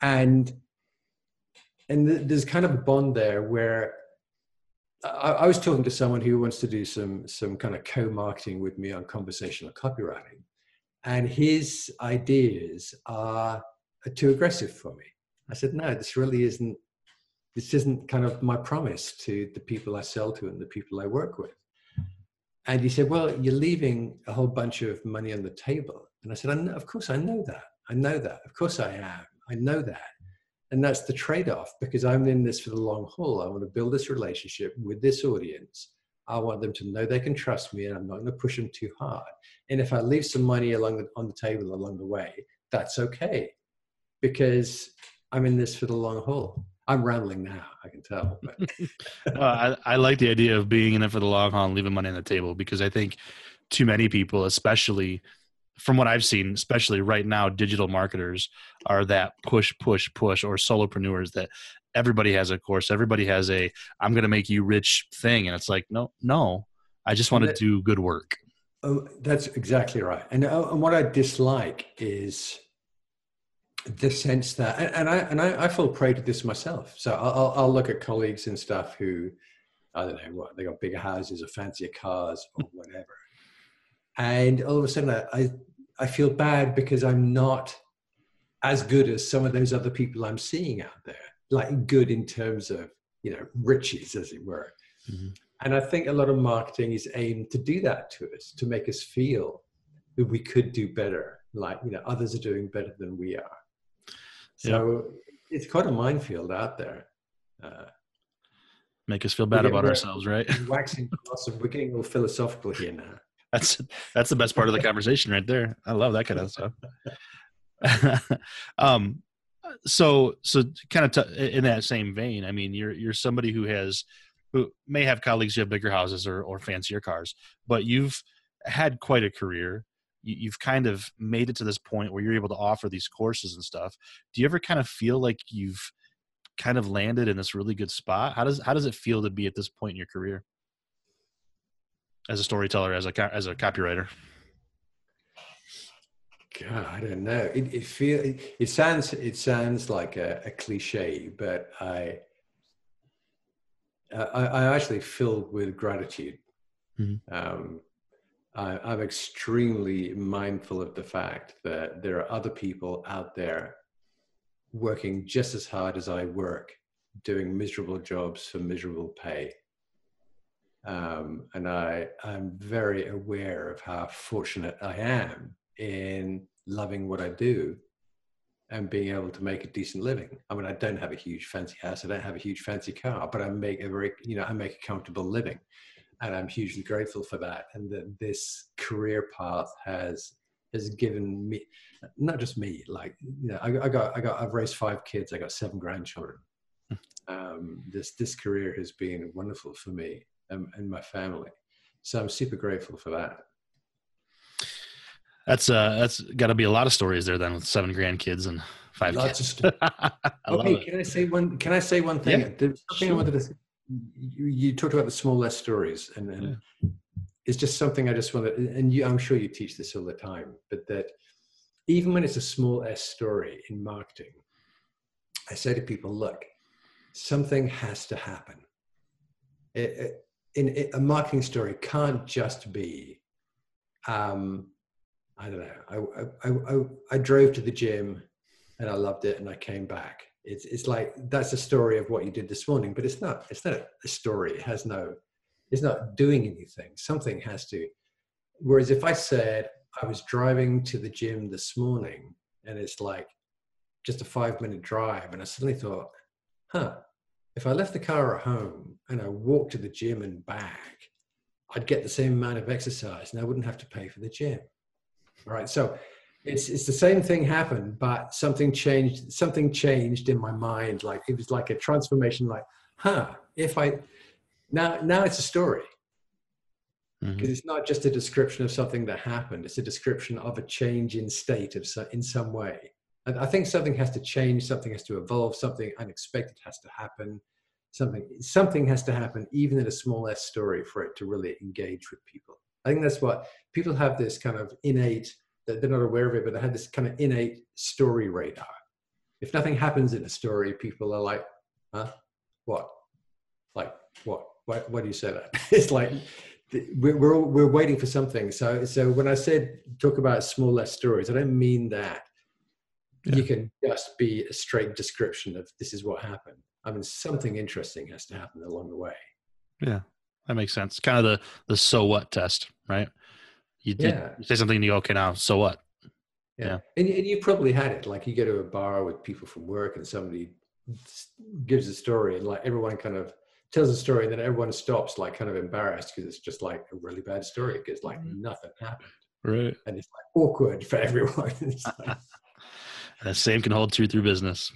and and there's kind of a bond there where I, I was talking to someone who wants to do some some kind of co-marketing with me on conversational copywriting, and his ideas are, are too aggressive for me. I said, no, this really isn't. This isn't kind of my promise to the people I sell to and the people I work with. And he said, well, you're leaving a whole bunch of money on the table. And I said, I know, of course, I know that. I know that. Of course, I am. I know that. And that's the trade off because I'm in this for the long haul. I want to build this relationship with this audience. I want them to know they can trust me and I'm not going to push them too hard. And if I leave some money along the, on the table along the way, that's okay because I'm in this for the long haul. I'm rambling now, I can tell. I, I like the idea of being in it for the long haul and leaving money on the table because I think too many people, especially from what I've seen, especially right now, digital marketers are that push, push, push, or solopreneurs that everybody has a course, everybody has a I'm going to make you rich thing. And it's like, no, no, I just want to do good work. Oh, that's exactly right. And, uh, and what I dislike is the sense that, and, and I, and I, I, fall prey to this myself. So I'll, I'll look at colleagues and stuff who, I don't know what, they got bigger houses or fancier cars or whatever and all of a sudden I, I feel bad because I'm not as good as some of those other people I'm seeing out there, like good in terms of you know riches, as it were. Mm-hmm. And I think a lot of marketing is aimed to do that to us, to make us feel that we could do better, like you know others are doing better than we are. So it's quite a minefield out there. Uh, make us feel bad about ourselves, right? waxing awesome. We're getting a little philosophical here now. That's that's the best part of the conversation right there. I love that kind of stuff. um, so so kind of t- in that same vein, I mean, you're you're somebody who has who may have colleagues who have bigger houses or or fancier cars, but you've had quite a career. You, have kind of made it to this point where you're able to offer these courses and stuff. Do you ever kind of feel like you've kind of landed in this really good spot? How does how does it feel to be at this point in your career? As a storyteller, as a as a copywriter? God, I don't know. It it feel it, it sounds it sounds like a, a cliche, but I, I I actually filled with gratitude. Mm-hmm. Um, I, I'm extremely mindful of the fact that there are other people out there working just as hard as I work, doing miserable jobs for miserable pay. Um, and I, I'm very aware of how fortunate I am in loving what I do and being able to make a decent living. I mean, I don't have a huge fancy house. I don't have a huge fancy car, but I make a very, you know, I make a comfortable living and I'm hugely grateful for that. And that this career path has, has given me, not just me, like, you know, I, I got, I got, I've raised five kids. I got seven grandchildren. Hmm. Um, this, this career has been wonderful for me and, and my family. So I'm super grateful for that. That's uh, that's got to be a lot of stories there then with seven grandkids and five Lots kids. Of okay, can I say one? Can I say one thing? Yeah, There's something sure. I wanted to. You, you, talked about the small S stories, and, and yeah. it's just something I just want to. And you, I'm sure you teach this all the time, but that even when it's a small S story in marketing, I say to people, look, something has to happen. It, it, in a marketing story can't just be um, I don't know. I, I, I, I, drove to the gym and I loved it and I came back. It's, it's like, that's a story of what you did this morning, but it's not, it's not a story. It has no, it's not doing anything. Something has to, whereas if I said I was driving to the gym this morning and it's like just a five minute drive and I suddenly thought, huh, if I left the car at home and I walked to the gym and back, I'd get the same amount of exercise and I wouldn't have to pay for the gym. All right. So it's it's the same thing happened, but something changed. Something changed in my mind. Like it was like a transformation. Like, huh? If I now now it's a story because mm-hmm. it's not just a description of something that happened. It's a description of a change in state of in some way. I think something has to change, something has to evolve, something unexpected has to happen, something something has to happen, even in a small s story, for it to really engage with people. I think that's what people have this kind of innate that they're not aware of it, but they have this kind of innate story radar. If nothing happens in a story, people are like, huh? What? Like what? Why, why do you say that? it's like we're, we're we're waiting for something. So so when I said talk about small less stories, I don't mean that. Yeah. You can just be a straight description of this is what happened. I mean, something interesting has to happen along the way. Yeah, that makes sense. Kind of the the so what test, right? You, yeah. you say something and you go, okay, now so what? Yeah. yeah. And, and you probably had it. Like you go to a bar with people from work and somebody gives a story and like everyone kind of tells a story and then everyone stops like kind of embarrassed because it's just like a really bad story because like mm-hmm. nothing happened. Right. And it's like awkward for everyone. like, the same can hold true through business.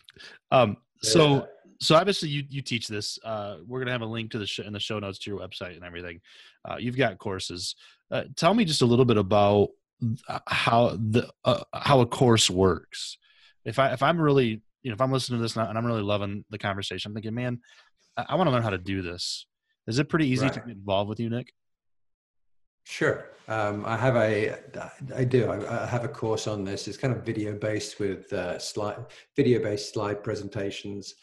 Um, yeah. so so obviously you you teach this. Uh, we're gonna have a link to the sh- in the show notes to your website and everything. Uh, you've got courses. Uh, tell me just a little bit about how the uh, how a course works. If I if I'm really you know if I'm listening to this and I'm really loving the conversation, I'm thinking, man, I, I want to learn how to do this. Is it pretty easy right. to get involved with you, Nick? Sure. Um, I have a, I do. I, have a course on this. It's kind of video based with uh, slide, video based slide presentations,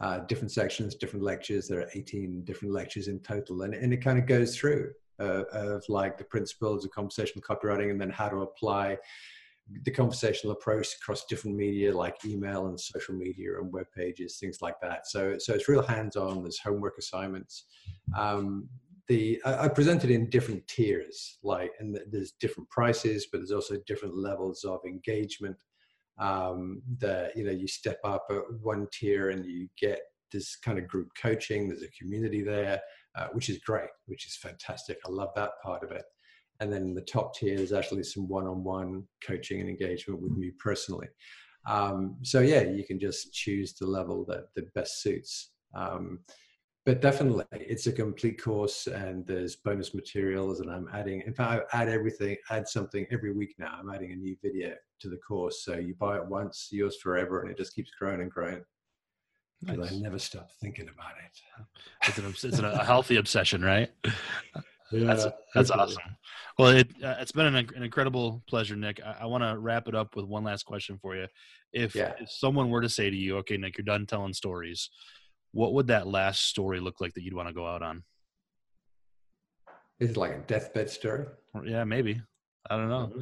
uh, different sections, different lectures. There are 18 different lectures in total, and, and it kind of goes through uh, of like the principles of conversational copywriting and then how to apply the conversational approach across different media like email and social media and web pages, things like that. So, so it's real hands-on. There's homework assignments. Um, the I, I presented in different tiers, like, and there's different prices, but there's also different levels of engagement. Um, that you know, you step up at one tier and you get this kind of group coaching. There's a community there uh, which is great, which is fantastic. I love that part of it. And then in the top tier is actually some one-on-one coaching and engagement with me personally. Um, so yeah, you can just choose the level that, that best suits. Um, but definitely, it's a complete course, and there's bonus materials, and I'm adding. In fact, I add everything, add something every week now. I'm adding a new video to the course, so you buy it once, yours forever, and it just keeps growing and growing. Nice. I never stop thinking about it. It's, an, it's a healthy obsession, right? Yeah, that's that's awesome. Well, it uh, it's been an, an, incredible pleasure, Nick. I, I want to wrap it up with one last question for you. If, yeah. if someone were to say to you, "Okay, Nick, you're done telling stories," what would that last story look like that you'd want to go out on? Is it like a deathbed story? Yeah, maybe. I don't know.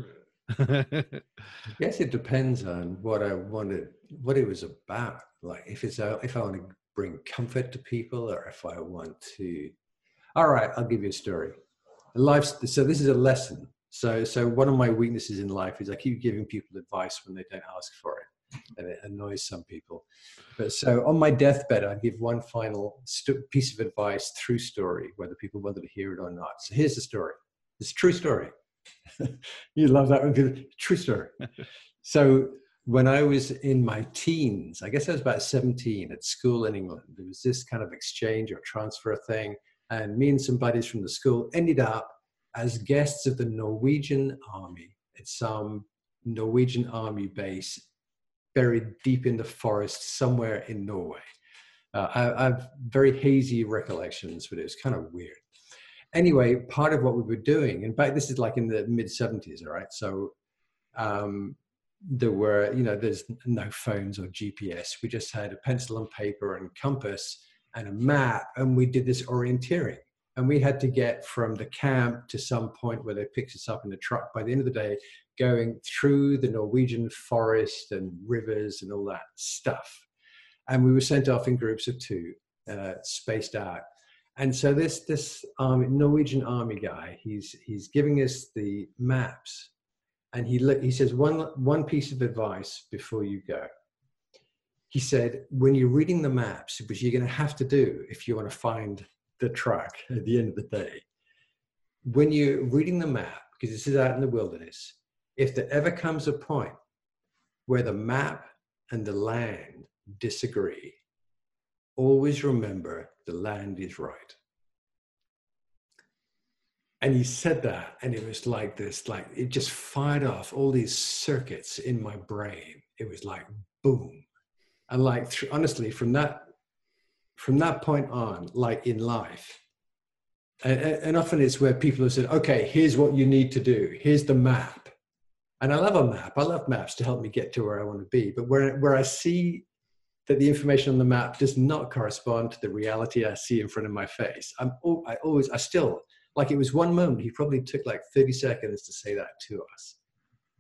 I mm-hmm. guess it depends on what I wanted, what it was about. Like if it's a, if I want to bring comfort to people, or if I want to. All right, I'll give you a story. Life. So this is a lesson. So so one of my weaknesses in life is I keep giving people advice when they don't ask for it, and it annoys some people. But so on my deathbed, I give one final st- piece of advice through story, whether people wanted to hear it or not. So here's the story. It's a true story. you love that one. True story. so when I was in my teens, I guess I was about 17 at school in England, there was this kind of exchange or transfer thing. And me and some buddies from the school ended up as guests of the Norwegian army at some Norwegian army base buried deep in the forest somewhere in Norway. Uh, I, I, have very hazy recollections, but it was kind of weird anyway, part of what we were doing, in fact, this is like in the mid 70s, all right? So um, there were, you know, there's no phones or GPS. We just had a pencil and paper and compass and a map, and we did this orienteering. And we had to get from the camp to some point where they picked us up in the truck by the end of the day, going through the Norwegian forest and rivers and all that stuff. And we were sent off in groups of two, uh, spaced out and so this this army, Norwegian army guy, he's he's giving us the maps, and he he says one one piece of advice before you go. He said, when you're reading the maps, which you're going to have to do if you want to find the truck at the end of the day, when you're reading the map, because this is out in the wilderness, if there ever comes a point where the map and the land disagree, always remember the land is right. And he said that, and it was like this, like it just fired off all these circuits in my brain. It was like boom, and like th- honestly, from that from that point on, like in life, and, and often it's where people have said, "Okay, here's what you need to do. Here's the map." And I love a map. I love maps to help me get to where I want to be. But where where I see that the information on the map does not correspond to the reality I see in front of my face. I'm, I always, I still, like it was one moment, he probably took like 30 seconds to say that to us.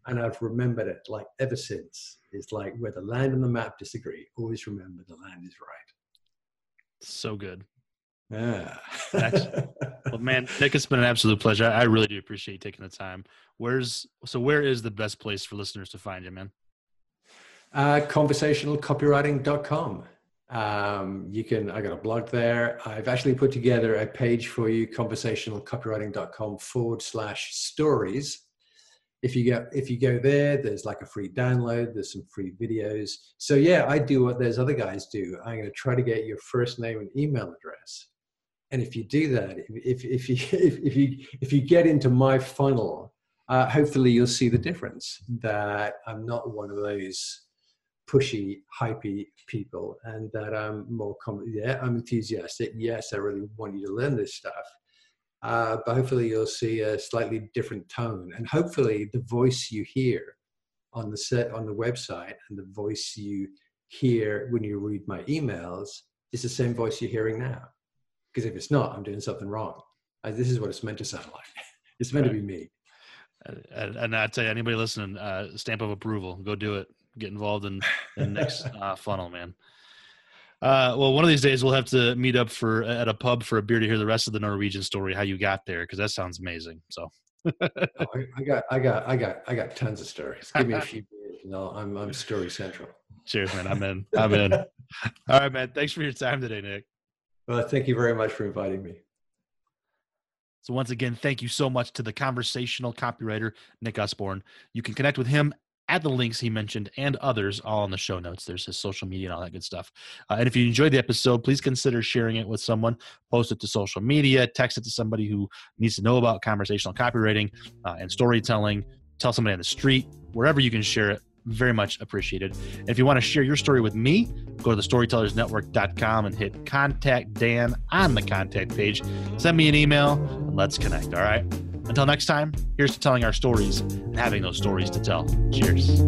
And I've remembered it like ever since. It's like where the land and the map disagree, always remember the land is right. So good. Yeah. well, man, Nick, it's been an absolute pleasure. I really do appreciate you taking the time. Where's so? Where is the best place for listeners to find you, man? Uh, conversationalcopywriting.com. Um, you can, I got a blog there. I've actually put together a page for you, conversationalcopywriting.com forward slash stories. If you go, if you go there, there's like a free download. There's some free videos. So yeah, I do what those other guys do. I'm going to try to get your first name and email address. And if you do that, if, if, you, if, if you, if you get into my funnel, uh, hopefully you'll see the difference that I'm not one of those pushy, hypey people, and that I'm more com- yeah, I'm enthusiastic. Yes, I really want you to learn this stuff. Uh, but hopefully you'll see a slightly different tone, and hopefully the voice you hear on the set on the website and the voice you hear when you read my emails is the same voice you're hearing now. Because if it's not, I'm doing something wrong. Uh, this is what it's meant to sound like. it's meant right. to be me. And, and I'd say anybody listening, uh, stamp of approval. Go do it get involved in the next uh, funnel, man. Uh, well, one of these days we'll have to meet up for at a pub for a beer to hear the rest of the Norwegian story, how you got there, because that sounds amazing. So, oh, I, I, got, I got, I got, I got tons of stories. Give me a few beers, you know, I'm, I'm story central. Cheers, man. I'm in. I'm in. All right, man. Thanks for your time today, Nick. Well, thank you very much for inviting me. So, once again, thank you so much to the conversational copywriter, Nick Usborne. You can connect with him at the links he mentioned and others all in the show notes. There's his social media and all that good stuff. Uh, and if you enjoyed the episode, please consider sharing it with someone, post it to social media, text it to somebody who needs to know about conversational copywriting uh, and storytelling. Tell somebody on the street, wherever you can share it. Very much appreciated. And if you want to share your story with me, go to the storytellersnetwork.com and hit contact Dan on the contact page. Send me an email and let's connect. All right. Until next time, here's to telling our stories and having those stories to tell. Cheers.